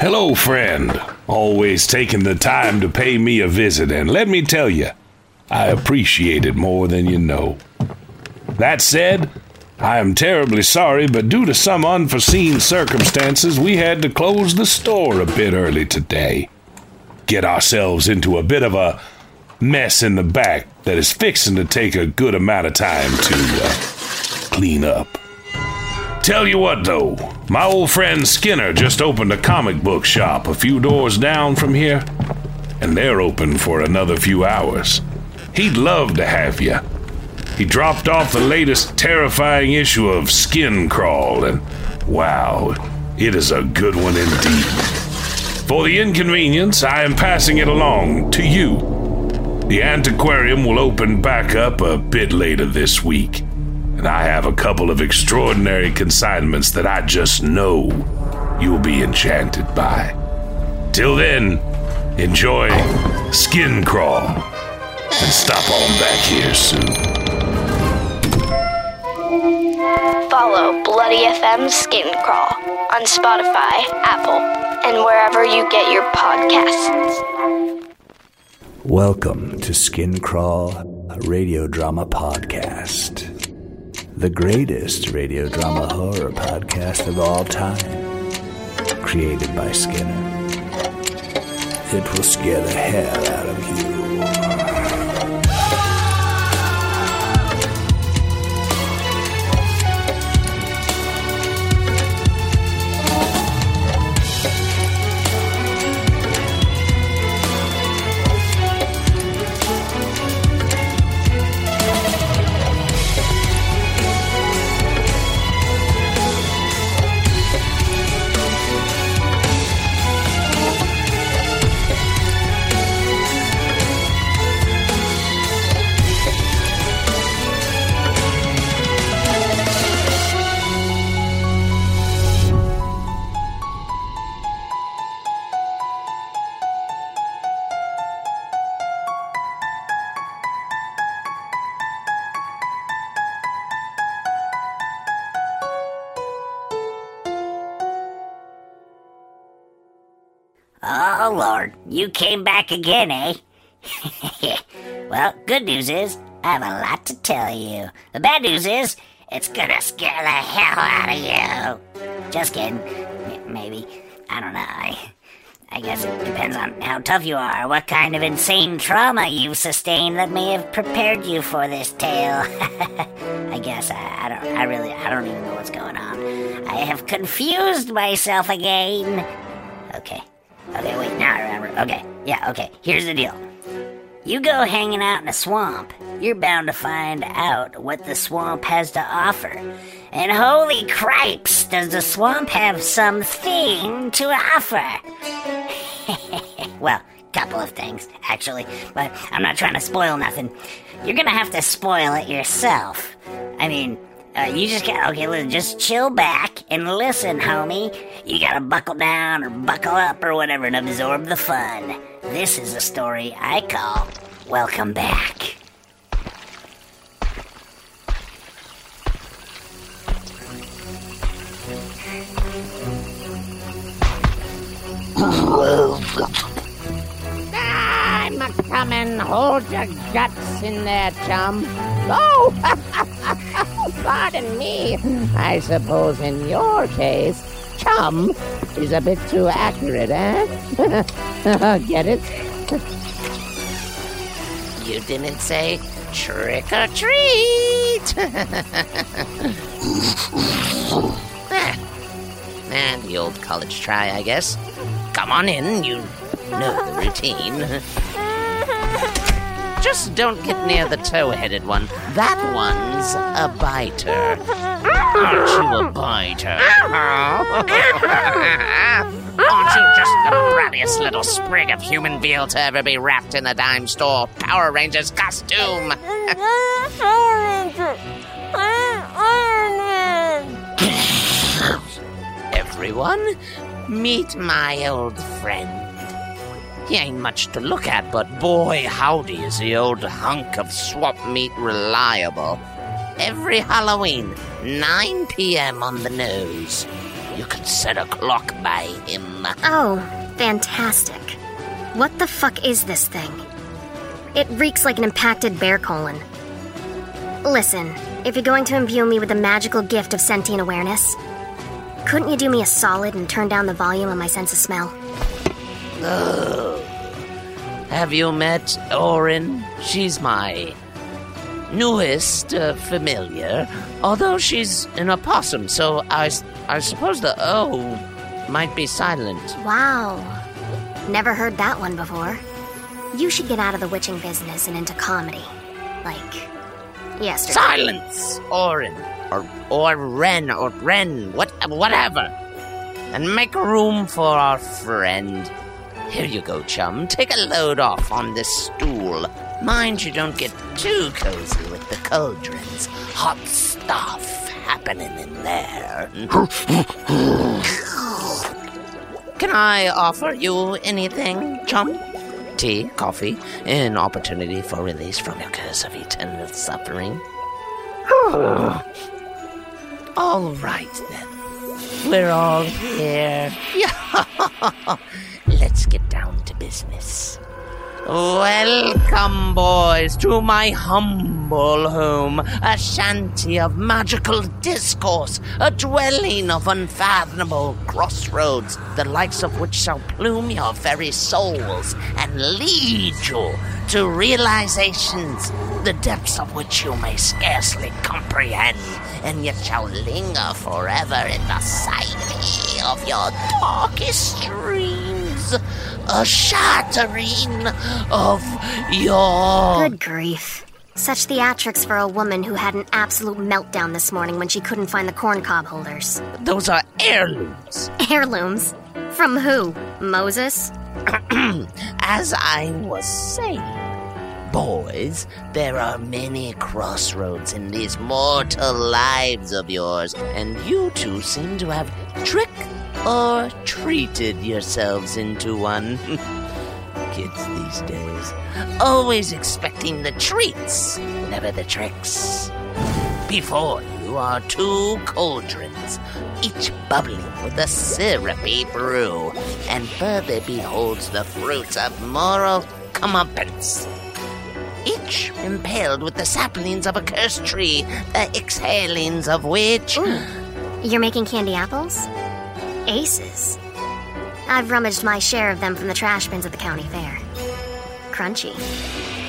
Hello, friend. Always taking the time to pay me a visit, and let me tell you, I appreciate it more than you know. That said, I am terribly sorry, but due to some unforeseen circumstances, we had to close the store a bit early today. Get ourselves into a bit of a mess in the back that is fixing to take a good amount of time to uh, clean up. Tell you what, though, my old friend Skinner just opened a comic book shop a few doors down from here, and they're open for another few hours. He'd love to have you. He dropped off the latest terrifying issue of Skin Crawl, and wow, it is a good one indeed. For the inconvenience, I am passing it along to you. The antiquarium will open back up a bit later this week, and I have a couple of extraordinary consignments that I just know you'll be enchanted by. Till then, enjoy Skin Crawl and stop on back here soon. Follow Bloody FM Skin Crawl on Spotify, Apple, and wherever you get your podcasts. Welcome to Skin Crawl, a radio drama podcast. The greatest radio drama horror podcast of all time. Created by Skinner. It will scare the hell out of you. Oh, Lord, you came back again, eh? well, good news is, I have a lot to tell you. The bad news is, it's gonna scare the hell out of you. Just kidding. Maybe. I don't know. I, I guess it depends on how tough you are, what kind of insane trauma you've sustained that may have prepared you for this tale. I guess I, I don't. I really. I don't even know what's going on. I have confused myself again. Okay. Okay, wait, now I remember. Okay, yeah, okay, here's the deal. You go hanging out in a swamp, you're bound to find out what the swamp has to offer. And holy cripes, does the swamp have something to offer? well, a couple of things, actually, but I'm not trying to spoil nothing. You're gonna have to spoil it yourself. I mean, uh, you just got okay. Listen, just chill back and listen, homie. You gotta buckle down or buckle up or whatever and absorb the fun. This is a story I call "Welcome Back." I'm a coming. Hold your guts in there, chum. Oh, pardon me. I suppose in your case, chum is a bit too accurate, eh? Get it? You didn't say trick or treat. Ah, and the old college try, I guess. Come on in, you know the routine. Just don't get near the tow-headed one. That one's a biter. Aren't you a biter? Aren't you just the brattiest little sprig of human veal to ever be wrapped in a dime store Power Rangers costume? Everyone, meet my old friend. He ain't much to look at, but boy, howdy is the old hunk of swap meat reliable. Every Halloween, 9 p.m. on the nose. You can set a clock by him. Oh, fantastic. What the fuck is this thing? It reeks like an impacted bear colon. Listen, if you're going to imbue me with the magical gift of sentient awareness, couldn't you do me a solid and turn down the volume on my sense of smell? Have you met Oren? She's my newest uh, familiar, although she's an opossum, so I, I suppose the O might be silent. Wow. Never heard that one before. You should get out of the witching business and into comedy. Like, yesterday. Silence, Oren, or or Ren, or Ren, what, whatever, and make room for our friend. Here you go, chum. Take a load off on this stool. Mind you don't get too cozy with the cauldrons. Hot stuff happening in there. Can I offer you anything, chum? Tea, coffee, an opportunity for release from your curse of eternal suffering. all right then. We're all here. Let's get down to business. Welcome, boys, to my humble home, a shanty of magical discourse, a dwelling of unfathomable crossroads, the likes of which shall plume your very souls and lead you to realizations, the depths of which you may scarcely comprehend, and yet shall linger forever in the psyche of your darkest dreams, a shattering of your. Good grief. Such theatrics for a woman who had an absolute meltdown this morning when she couldn't find the corncob holders. Those are heirlooms. Heirlooms? From who? Moses? As I was saying, boys, there are many crossroads in these mortal lives of yours, and you two seem to have tricked or treated yourselves into one. Kids these days, always expecting the treats, never the tricks. Before you are two cauldrons, each bubbling with a syrupy brew, and further beholds the fruits of moral comeuppance. Each impaled with the saplings of a cursed tree, the exhalings of which. You're making candy apples? Aces. I've rummaged my share of them from the trash bins at the county fair. Crunchy.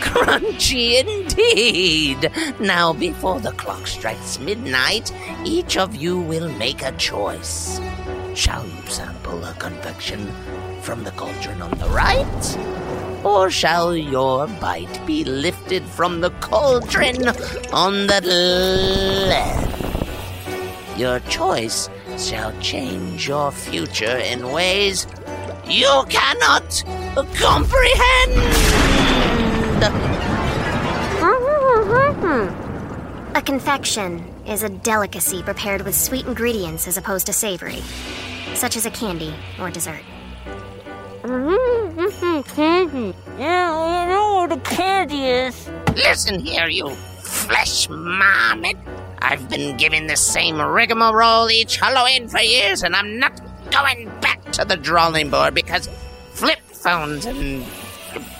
Crunchy indeed! Now, before the clock strikes midnight, each of you will make a choice. Shall you sample a confection from the cauldron on the right? Or shall your bite be lifted from the cauldron on the left? Your choice shall change your future in ways you cannot comprehend! Mm-hmm. A confection is a delicacy prepared with sweet ingredients as opposed to savory, such as a candy or dessert. candy. Yeah, I know what a candy is. Listen here, you flesh marmot. I've been giving the same rigmarole each Halloween for years, and I'm not going back to the drawing board because flip phones and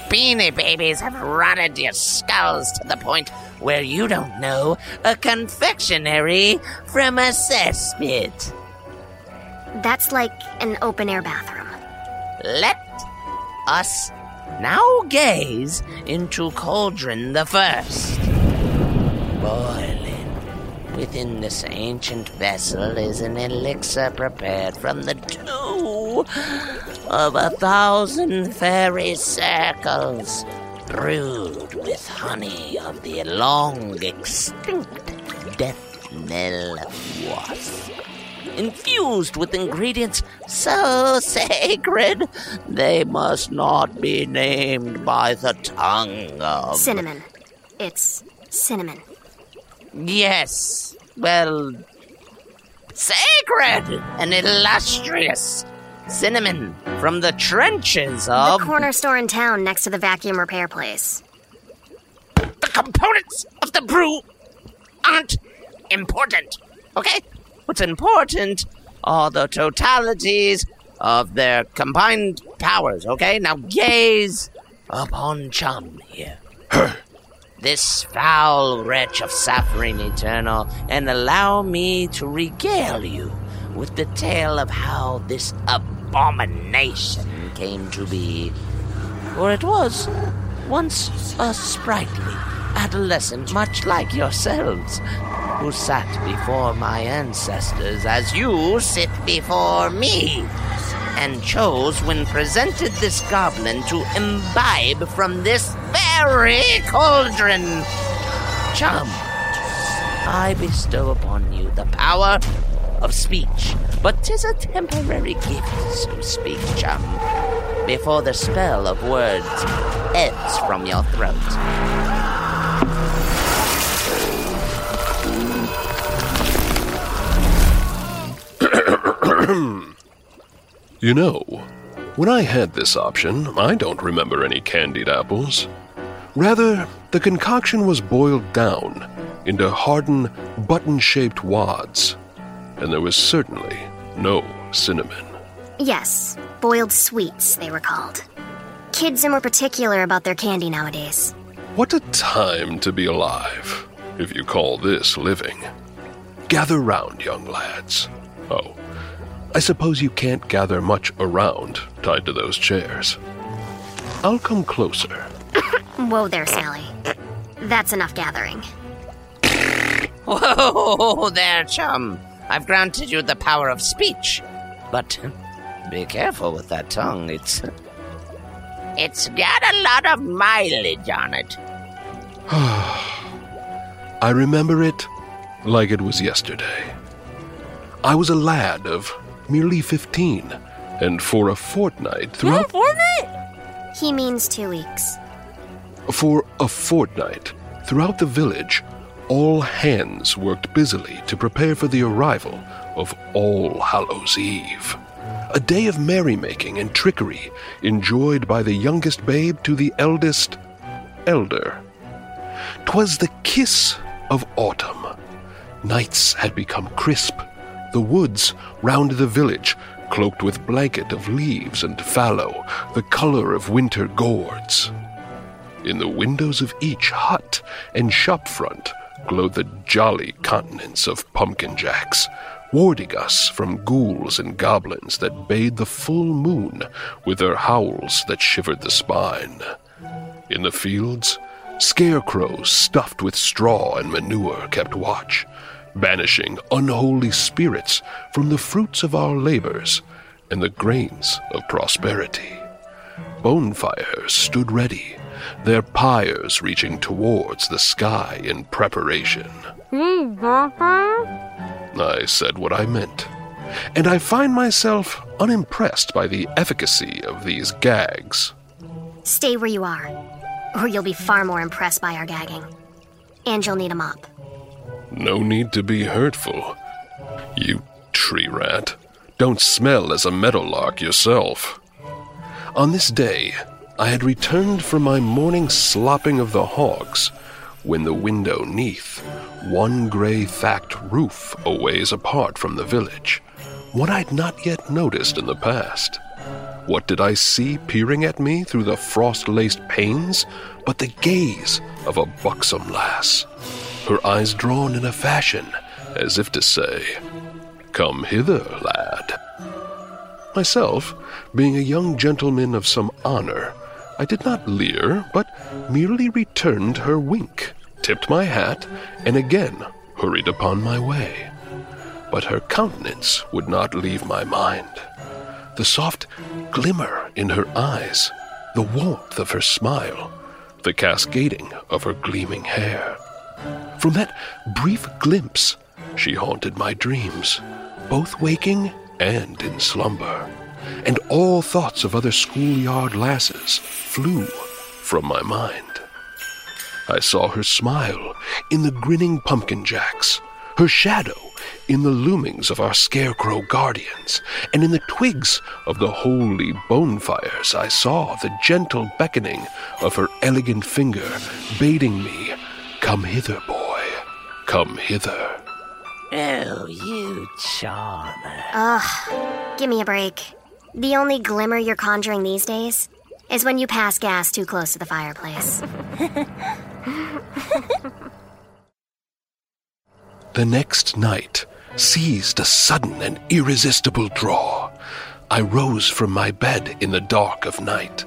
beanie babies have rotted your skulls to the point where you don't know a confectionery from a cesspit. That's like an open air bathroom. Let us now gaze into Cauldron the First. Boiling within this ancient vessel is an elixir prepared from the dew of a thousand fairy circles, brewed with honey of the long extinct death knell wasp infused with ingredients so sacred they must not be named by the tongue of. Cinnamon. It's cinnamon. Yes, well, sacred and illustrious cinnamon from the trenches of. The corner store in town next to the vacuum repair place. the components of the brew aren't important. Okay? What's important are the totalities of their combined powers, okay? Now gaze upon Chum here. this foul wretch of suffering eternal, and allow me to regale you with the tale of how this abomination came to be. For it was once a sprightly adolescent, much like yourselves, who sat before my ancestors as you sit before me, and chose, when presented this goblin, to imbibe from this very cauldron. Chum, I bestow upon you the power of speech, but 'tis a temporary gift, so speak, chum, before the spell of words ebbs from your throat. You know, when I had this option, I don't remember any candied apples. Rather, the concoction was boiled down into hardened, button shaped wads, and there was certainly no cinnamon. Yes, boiled sweets, they were called. Kids are more particular about their candy nowadays. What a time to be alive, if you call this living. Gather round, young lads. Oh, I suppose you can't gather much around tied to those chairs. I'll come closer. Whoa there, Sally. That's enough gathering. Whoa there, chum. I've granted you the power of speech. But be careful with that tongue. It's. It's got a lot of mileage on it. I remember it like it was yesterday. I was a lad of merely 15, and for a fortnight throughout. He means two weeks. For a fortnight, throughout the village, all hands worked busily to prepare for the arrival of All Hallows Eve. A day of merrymaking and trickery enjoyed by the youngest babe to the eldest elder. 'Twas the kiss of autumn. Nights had become crisp. The woods round the village cloaked with blanket of leaves and fallow, the color of winter gourds. In the windows of each hut and shop front glowed the jolly countenance of pumpkin jacks, warding us from ghouls and goblins that bathed the full moon with their howls that shivered the spine. In the fields, scarecrows stuffed with straw and manure kept watch, banishing unholy spirits from the fruits of our labors and the grains of prosperity. Bonfires stood ready, their pyres reaching towards the sky in preparation. Hmm, I said what I meant, and I find myself unimpressed by the efficacy of these gags. Stay where you are, or you'll be far more impressed by our gagging. And you'll need a mop. No need to be hurtful. You tree rat. Don't smell as a meadowlark yourself. On this day, I had returned from my morning slopping of the hogs when the window neath, one gray thatched roof a ways apart from the village, what I'd not yet noticed in the past. What did I see peering at me through the frost laced panes but the gaze of a buxom lass, her eyes drawn in a fashion as if to say, Come hither, lad. Myself, being a young gentleman of some honor, I did not leer, but merely returned her wink, tipped my hat, and again hurried upon my way. But her countenance would not leave my mind. The soft glimmer in her eyes, the warmth of her smile, the cascading of her gleaming hair. From that brief glimpse, she haunted my dreams, both waking and in slumber, and all thoughts of other schoolyard lasses flew from my mind. I saw her smile in the grinning pumpkin jacks, her shadow in the loomings of our scarecrow guardians, and in the twigs of the holy bonfires I saw the gentle beckoning of her elegant finger, bidding me, Come hither, boy, come hither. Oh, you charmer. Ugh, give me a break. The only glimmer you're conjuring these days is when you pass gas too close to the fireplace. The next night seized a sudden and irresistible draw. I rose from my bed in the dark of night.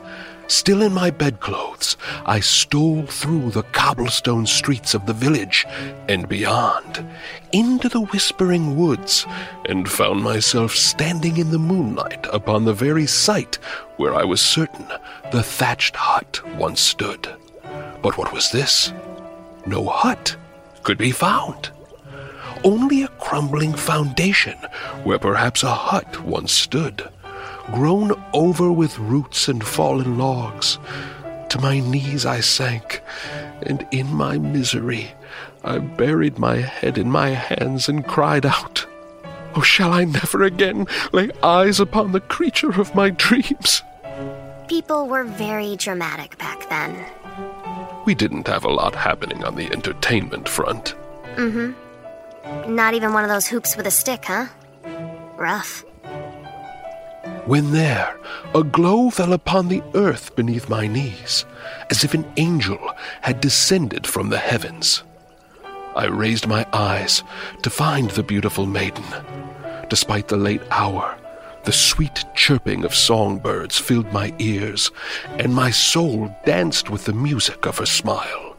Still in my bedclothes, I stole through the cobblestone streets of the village and beyond, into the whispering woods, and found myself standing in the moonlight upon the very site where I was certain the thatched hut once stood. But what was this? No hut could be found only a crumbling foundation where perhaps a hut once stood, grown over with roots and fallen logs. To my knees I sank, and in my misery I buried my head in my hands and cried out, Oh, shall I never again lay eyes upon the creature of my dreams? People were very dramatic back then. We didn't have a lot happening on the entertainment front. Mm hmm. Not even one of those hoops with a stick, huh? Rough. When there, a glow fell upon the earth beneath my knees, as if an angel had descended from the heavens. I raised my eyes to find the beautiful maiden. Despite the late hour, the sweet chirping of songbirds filled my ears, and my soul danced with the music of her smile.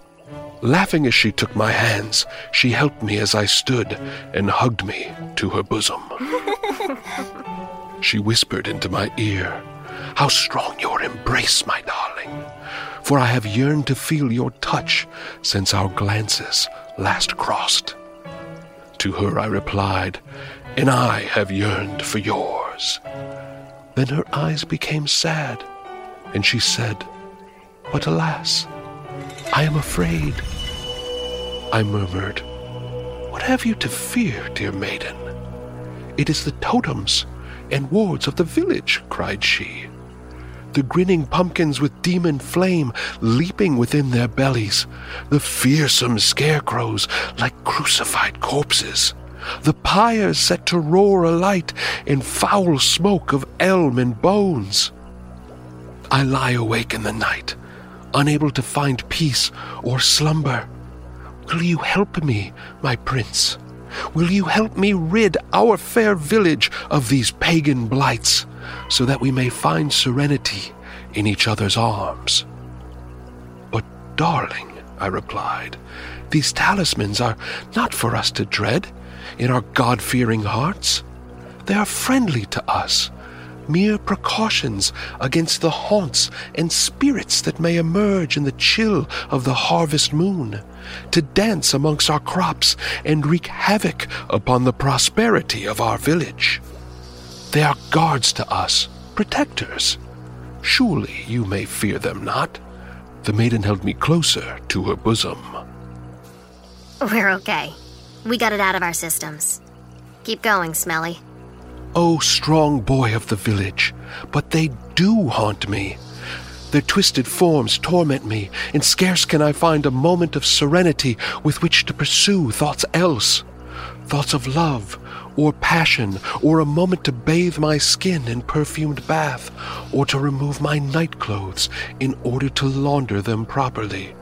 Laughing as she took my hands, she helped me as I stood and hugged me to her bosom. she whispered into my ear, How strong your embrace, my darling, for I have yearned to feel your touch since our glances last crossed. To her I replied, And I have yearned for yours. Then her eyes became sad, and she said, But alas, I am afraid. I murmured, What have you to fear, dear maiden? It is the totems and wards of the village, cried she. The grinning pumpkins with demon flame leaping within their bellies, the fearsome scarecrows like crucified corpses, the pyres set to roar alight in foul smoke of elm and bones. I lie awake in the night, unable to find peace or slumber. Will you help me, my prince? Will you help me rid our fair village of these pagan blights, so that we may find serenity in each other's arms? But, darling, I replied, these talismans are not for us to dread in our God fearing hearts. They are friendly to us, mere precautions against the haunts and spirits that may emerge in the chill of the harvest moon, to dance amongst our crops and wreak havoc upon the prosperity of our village. They are guards to us, protectors. Surely you may fear them not. The maiden held me closer to her bosom. We're okay. We got it out of our systems. Keep going, Smelly. Oh, strong boy of the village, but they do haunt me. Their twisted forms torment me, and scarce can I find a moment of serenity with which to pursue thoughts else. Thoughts of love, or passion, or a moment to bathe my skin in perfumed bath, or to remove my nightclothes in order to launder them properly.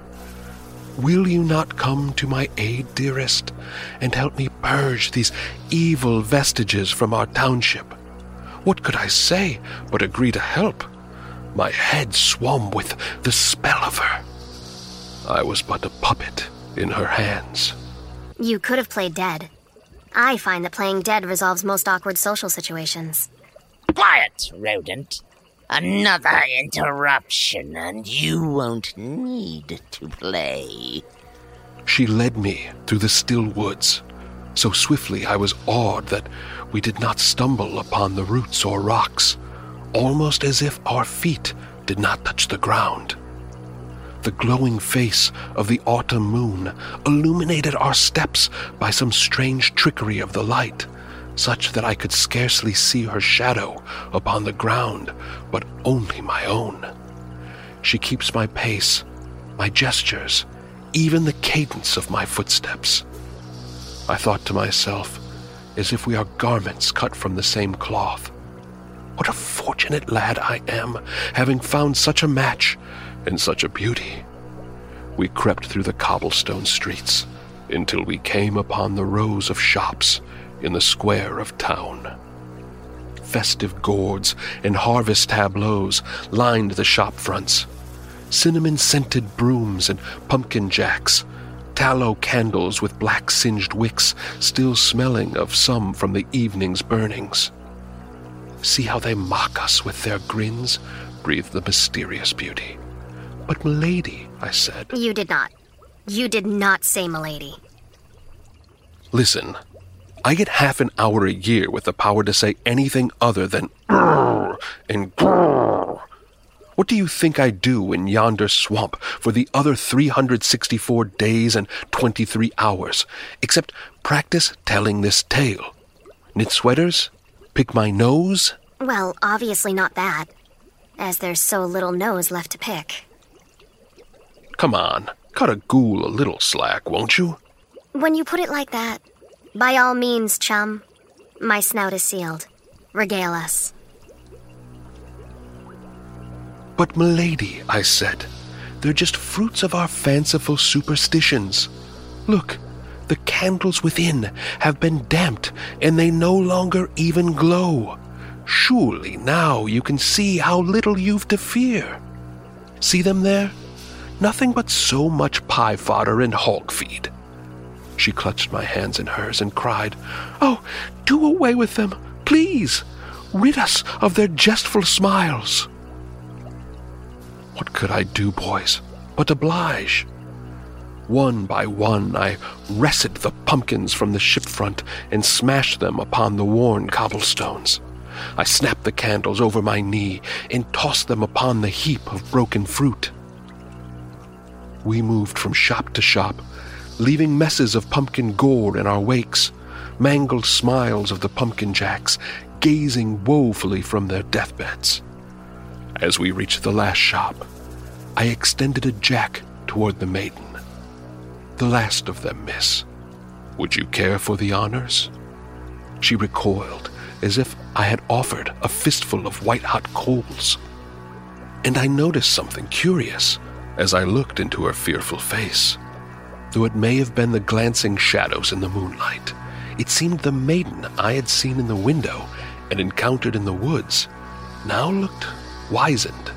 Will you not come to my aid, dearest, and help me purge these evil vestiges from our township? What could I say but agree to help? My head swam with the spell of her. I was but a puppet in her hands. You could have played dead. I find that playing dead resolves most awkward social situations. Quiet, rodent. Another interruption, and you won't need to play. She led me through the still woods. So swiftly I was awed that we did not stumble upon the roots or rocks, almost as if our feet did not touch the ground. The glowing face of the autumn moon illuminated our steps by some strange trickery of the light such that I could scarcely see her shadow upon the ground, but only my own. She keeps my pace, my gestures, even the cadence of my footsteps. I thought to myself, as if we are garments cut from the same cloth. What a fortunate lad I am, having found such a match and such a beauty. We crept through the cobblestone streets until we came upon the rows of shops in the square of town. Festive gourds and harvest tableaus lined the shop fronts. Cinnamon scented brooms and pumpkin jacks, tallow candles with black singed wicks still smelling of some from the evening's burnings. See how they mock us with their grins, breathed the mysterious beauty. But, milady, I said. You did not. You did not say milady. Listen, I get half an hour a year with the power to say anything other than and grrr. What do you think I do in yonder swamp for the other 364 days and 23 hours, except practice telling this tale? Knit sweaters? Pick my nose? Well, obviously not that, as there's so little nose left to pick. Come on, cut a ghoul a little slack, won't you? When you put it like that, by all means, chum. My snout is sealed. Regale us. But, milady, I said, they're just fruits of our fanciful superstitions. Look, the candles within have been damped, and they no longer even glow. Surely now you can see how little you've to fear. See them there? Nothing but so much pie fodder and hog feed. She clutched my hands in hers and cried, Oh, do away with them, please! Rid us of their jestful smiles! What could I do, boys, but oblige? One by one, I wrested the pumpkins from the ship front and smashed them upon the worn cobblestones. I snapped the candles over my knee and tossed them upon the heap of broken fruit. We moved from shop to shop, leaving messes of pumpkin gore in our wakes, mangled smiles of the pumpkin jacks gazing woefully from their deathbeds. As we reached the last shop, I extended a jack toward the maiden. The last of them, miss. Would you care for the honors? She recoiled as if I had offered a fistful of white hot coals. And I noticed something curious as I looked into her fearful face. Though it may have been the glancing shadows in the moonlight, it seemed the maiden I had seen in the window and encountered in the woods now looked wizened,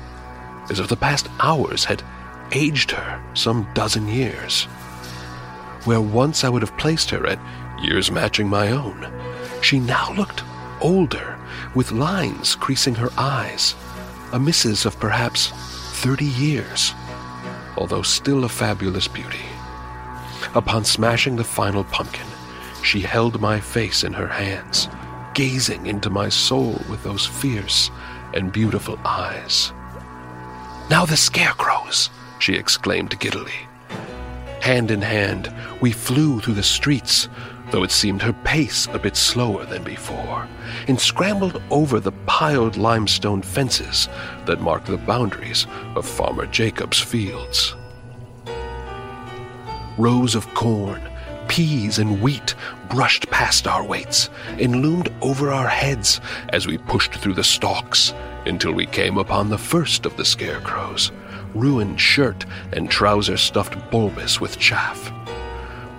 as if the past hours had aged her some dozen years. Where once I would have placed her at years matching my own, she now looked older, with lines creasing her eyes, a missus of perhaps thirty years, although still a fabulous beauty. Upon smashing the final pumpkin, she held my face in her hands, gazing into my soul with those fierce and beautiful eyes. Now the scarecrows, she exclaimed giddily. Hand in hand, we flew through the streets, though it seemed her pace a bit slower than before, and scrambled over the piled limestone fences that marked the boundaries of Farmer Jacob's fields. Rows of corn, peas, and wheat brushed past our weights and loomed over our heads as we pushed through the stalks until we came upon the first of the scarecrows, ruined shirt and trouser stuffed bulbous with chaff.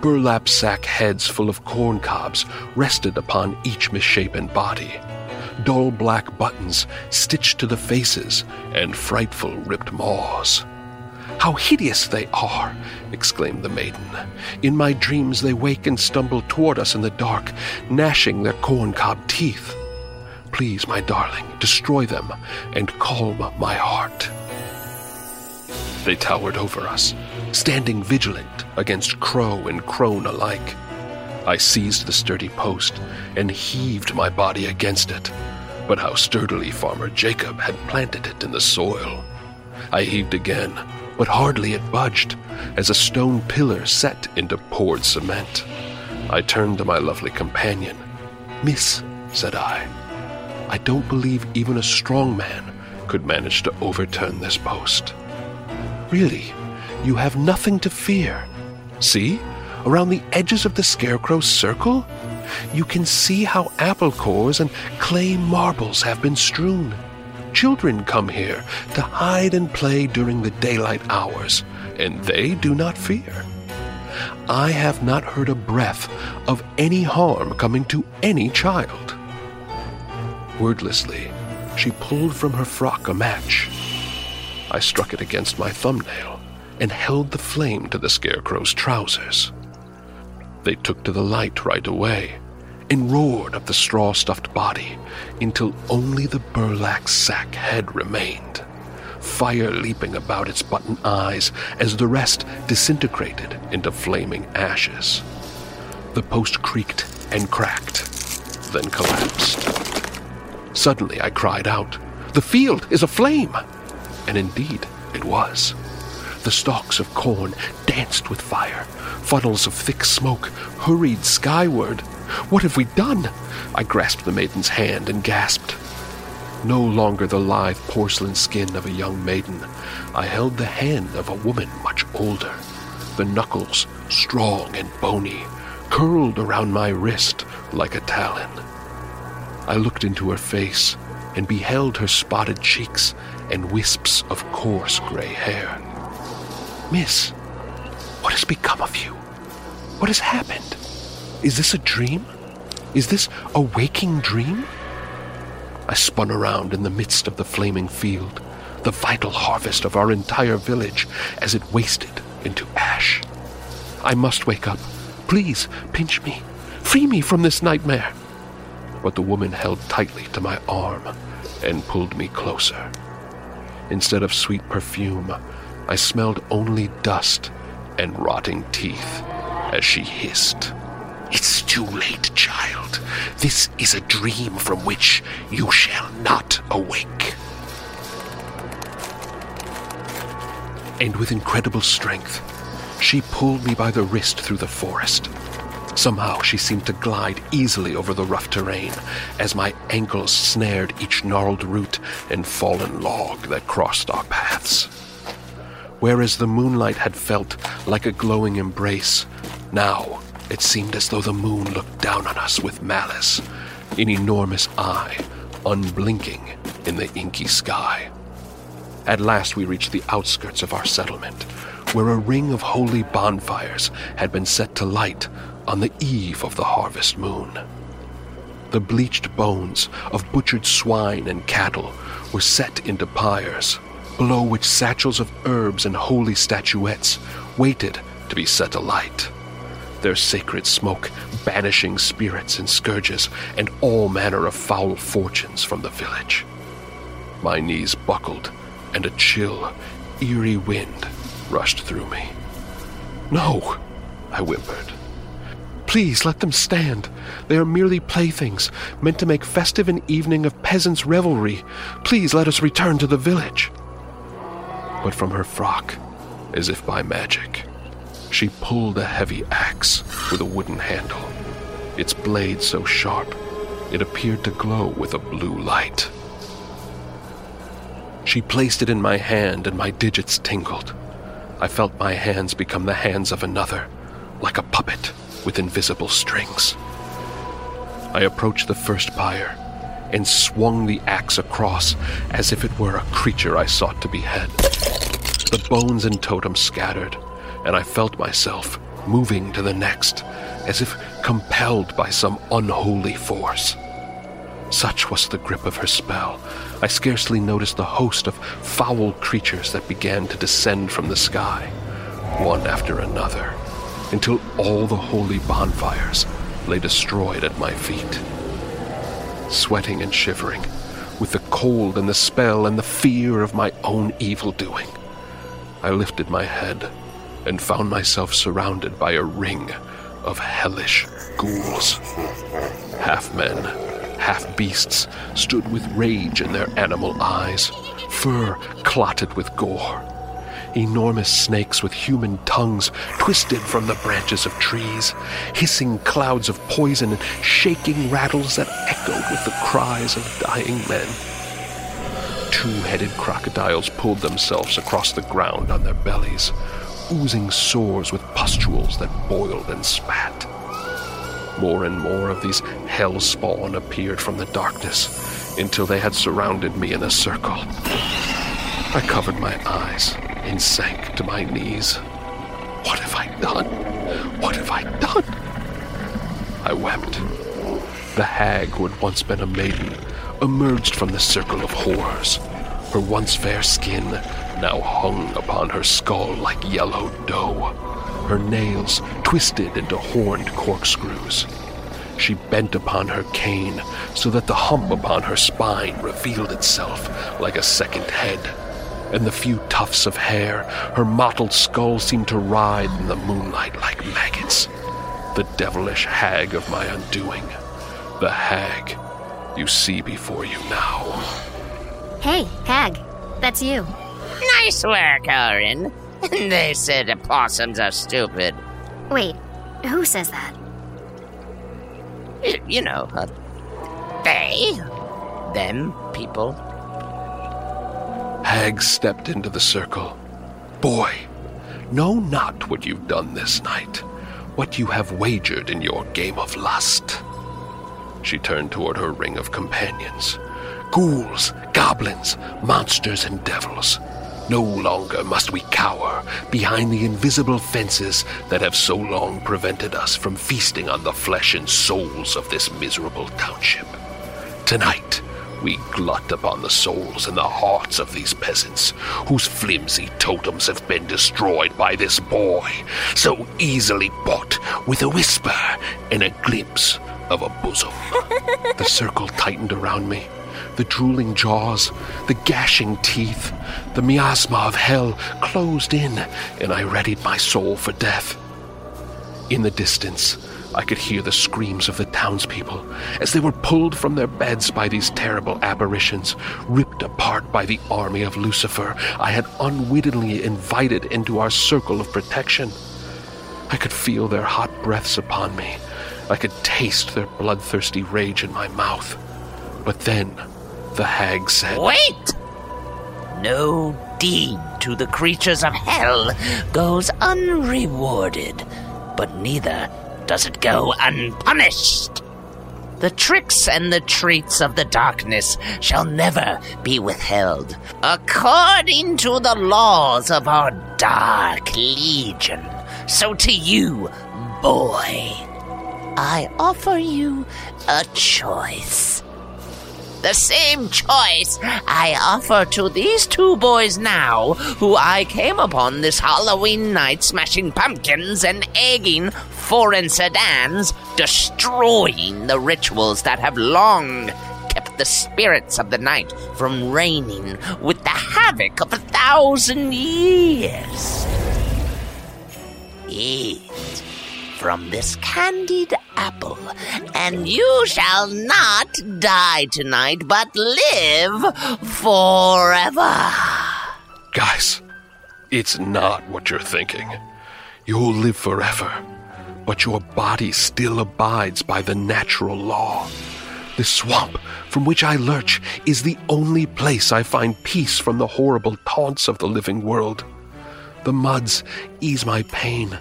Burlap sack heads full of corn cobs rested upon each misshapen body. Dull black buttons stitched to the faces and frightful ripped maws. How hideous they are! exclaimed the maiden. In my dreams they wake and stumble toward us in the dark, gnashing their corncob teeth. Please, my darling, destroy them and calm my heart. They towered over us, standing vigilant against crow and crone alike. I seized the sturdy post and heaved my body against it, but how sturdily Farmer Jacob had planted it in the soil. I heaved again, but hardly it budged, as a stone pillar set into poured cement. I turned to my lovely companion. Miss, said I, I don't believe even a strong man could manage to overturn this post. Really, you have nothing to fear. See, around the edges of the scarecrow's circle? You can see how apple cores and clay marbles have been strewn. Children come here to hide and play during the daylight hours, and they do not fear. I have not heard a breath of any harm coming to any child. Wordlessly, she pulled from her frock a match. I struck it against my thumbnail and held the flame to the scarecrow's trousers. They took to the light right away and roared up the straw stuffed body until only the burlap sack head remained, fire leaping about its button eyes as the rest disintegrated into flaming ashes. The post creaked and cracked, then collapsed. Suddenly I cried out, The field is aflame! And indeed it was. The stalks of corn danced with fire. Funnels of thick smoke hurried skyward. What have we done? I grasped the maiden's hand and gasped. No longer the lithe porcelain skin of a young maiden, I held the hand of a woman much older. The knuckles, strong and bony, curled around my wrist like a talon. I looked into her face and beheld her spotted cheeks and wisps of coarse gray hair. Miss, what has become of you? What has happened? Is this a dream? Is this a waking dream? I spun around in the midst of the flaming field, the vital harvest of our entire village as it wasted into ash. I must wake up. Please, pinch me. Free me from this nightmare but the woman held tightly to my arm and pulled me closer. Instead of sweet perfume, I smelled only dust and rotting teeth as she hissed. It's too late, child. This is a dream from which you shall not awake. And with incredible strength, she pulled me by the wrist through the forest. Somehow she seemed to glide easily over the rough terrain as my ankles snared each gnarled root and fallen log that crossed our paths. Whereas the moonlight had felt like a glowing embrace, now it seemed as though the moon looked down on us with malice, an enormous eye, unblinking in the inky sky. At last we reached the outskirts of our settlement, where a ring of holy bonfires had been set to light on the eve of the harvest moon. The bleached bones of butchered swine and cattle were set into pyres, below which satchels of herbs and holy statuettes waited to be set alight. Their sacred smoke banishing spirits and scourges and all manner of foul fortunes from the village. My knees buckled, and a chill, eerie wind rushed through me. No, I whimpered. Please let them stand. They are merely playthings, meant to make festive an evening of peasants' revelry. Please let us return to the village. But from her frock, as if by magic, she pulled a heavy axe with a wooden handle, its blade so sharp it appeared to glow with a blue light. She placed it in my hand, and my digits tingled. I felt my hands become the hands of another, like a puppet with invisible strings. I approached the first pyre and swung the axe across as if it were a creature I sought to behead. The bones and totems scattered, and I felt myself moving to the next as if compelled by some unholy force. Such was the grip of her spell, I scarcely noticed the host of foul creatures that began to descend from the sky, one after another until all the holy bonfires lay destroyed at my feet. Sweating and shivering, with the cold and the spell and the fear of my own evil doing, I lifted my head and found myself surrounded by a ring of hellish ghouls. Half men, half beasts stood with rage in their animal eyes, fur clotted with gore. Enormous snakes with human tongues twisted from the branches of trees, hissing clouds of poison and shaking rattles that echoed with the cries of dying men. Two headed crocodiles pulled themselves across the ground on their bellies, oozing sores with pustules that boiled and spat. More and more of these hell spawn appeared from the darkness until they had surrounded me in a circle. I covered my eyes and sank to my knees. What have I done? What have I done? I wept. The hag who had once been a maiden emerged from the circle of horrors. Her once fair skin now hung upon her skull like yellow dough, her nails twisted into horned corkscrews. She bent upon her cane so that the hump upon her spine revealed itself like a second head, and the few tufts of hair her mottled skull seemed to writhe in the moonlight like maggots. The devilish hag of my undoing. The hag you see before you now. Hey, Hag, that's you. Nice work, Oren. they said opossums are stupid. Wait, who says that? You know, uh, they, them, people. Hag stepped into the circle. Boy, know not what you've done this night, what you have wagered in your game of lust. She turned toward her ring of companions ghouls, goblins, monsters, and devils. No longer must we cower behind the invisible fences that have so long prevented us from feasting on the flesh and souls of this miserable township. Tonight, we glut upon the souls and the hearts of these peasants, whose flimsy totems have been destroyed by this boy, so easily bought with a whisper and a glimpse of a bosom. the circle tightened around me. The drooling jaws, the gashing teeth, the miasma of hell closed in, and I readied my soul for death. In the distance, I could hear the screams of the townspeople as they were pulled from their beds by these terrible apparitions, ripped apart by the army of Lucifer I had unwittingly invited into our circle of protection. I could feel their hot breaths upon me. I could taste their bloodthirsty rage in my mouth. But then the hag said, Wait! No deed to the creatures of hell goes unrewarded, but neither does it go unpunished. The tricks and the treats of the darkness shall never be withheld, according to the laws of our dark legion. So to you, boy, I offer you a choice. The same choice I offer to these two boys now, who I came upon this Halloween night smashing pumpkins and egging foreign sedans, destroying the rituals that have long kept the spirits of the night from reigning with the havoc of a thousand years. Eat from this candied apple, and you shall not die tonight, but live forever. Guys, it's not what you're thinking. You'll live forever, but your body still abides by the natural law. The swamp from which I lurch is the only place I find peace from the horrible taunts of the living world. The muds ease my pain,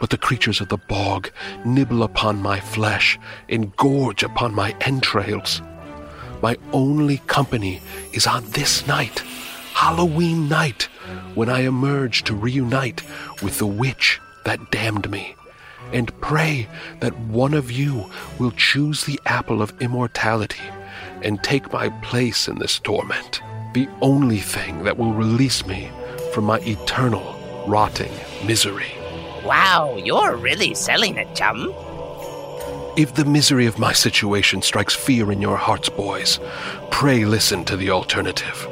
but the creatures of the bog nibble upon my flesh and gorge upon my entrails. My only company is on this night, Halloween night, when I emerge to reunite with the witch that damned me, and pray that one of you will choose the apple of immortality and take my place in this torment, the only thing that will release me from my eternal rotting misery. Wow, you're really selling it, chum. If the misery of my situation strikes fear in your hearts, boys, pray listen to the alternative.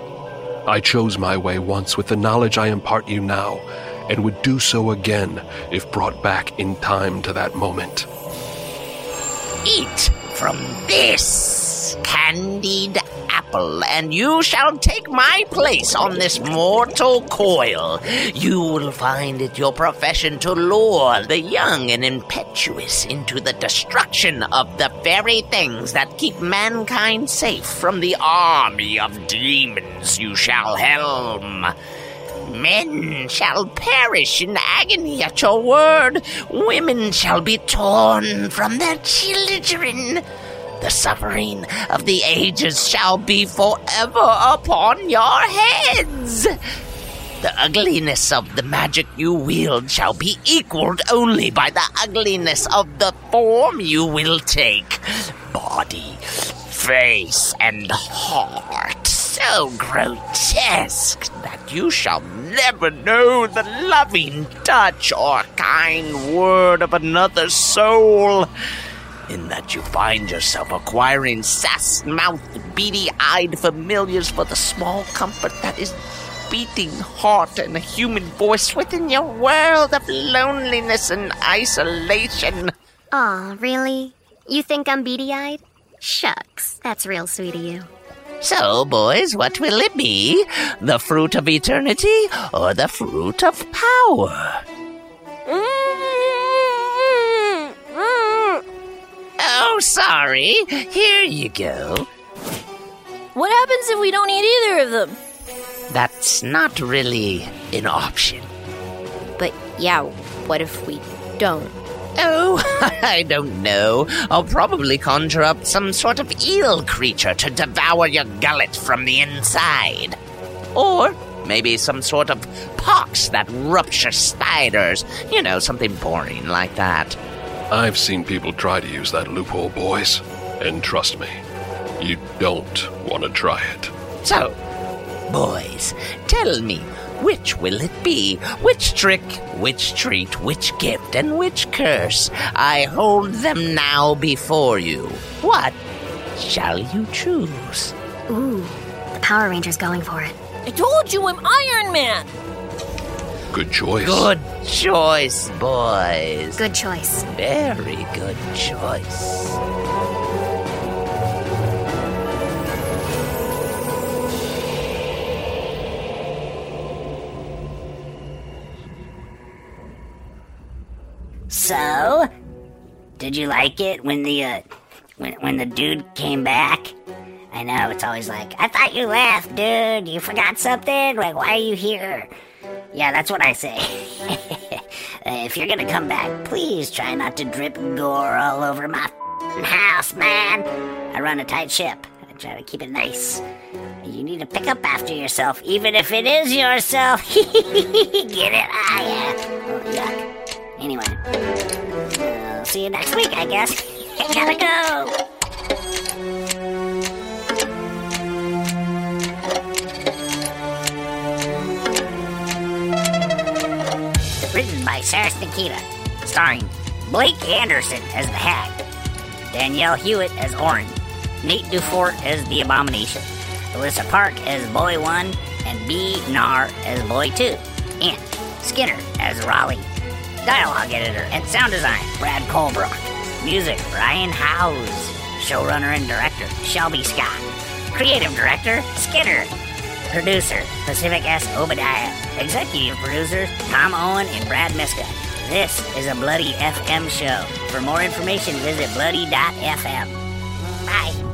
I chose my way once with the knowledge I impart you now, and would do so again if brought back in time to that moment. Eat from this candied apple, and you shall take my place on this mortal coil. You will find it your profession to lure the young and impetuous into the destruction of the very things that keep mankind safe from the army of demons you shall helm. Men shall perish in agony at your word. Women shall be torn from their children. The suffering of the ages shall be forever upon your heads. The ugliness of the magic you wield shall be equaled only by the ugliness of the form you will take. Body, face, and heart so grotesque that you shall never know the loving touch or kind word of another soul. In that you find yourself acquiring sass mouthed, beady eyed familiars for the small comfort that is beating heart and a human voice within your world of loneliness and isolation. Aw, really? You think I'm beady eyed? Shucks, that's real sweet of you. So, boys, what will it be? The fruit of eternity or the fruit of power? Oh, sorry. Here you go. What happens if we don't eat either of them? That's not really an option. But yeah, what if we don't? Oh, I don't know. I'll probably conjure up some sort of eel creature to devour your gullet from the inside. Or maybe some sort of pox that rupture spiders. You know, something boring like that. I've seen people try to use that loophole, boys. And trust me, you don't want to try it. So, boys, tell me, which will it be? Which trick, which treat, which gift, and which curse? I hold them now before you. What shall you choose? Ooh, the Power Ranger's going for it. I told you I'm Iron Man! Good choice. Good choice, boys. Good choice. Very good choice. So, did you like it when the uh, when when the dude came back? I know it's always like, I thought you left, dude. You forgot something? Like, why are you here? Yeah, that's what I say. Uh, if you're gonna come back, please try not to drip gore all over my house, man. I run a tight ship. I try to keep it nice. You need to pick up after yourself, even if it is yourself. Get it? Ah, yeah. Oh, yuck. Anyway, see you next week, I guess. Gotta go. Written by Seras Nikita, starring Blake Anderson as the Hag, Danielle Hewitt as Oren, Nate DuFort as the Abomination, Elissa Park as Boy 1, and B. Narr as Boy 2, and Skinner as Rollie. Dialogue editor and sound design, Brad Colbrook. Music, Ryan Howze. Showrunner and director, Shelby Scott. Creative director, Skinner. Producer, Pacific S. Obadiah. Executive producers, Tom Owen and Brad Miska. This is a Bloody FM show. For more information, visit bloody.fm. Bye.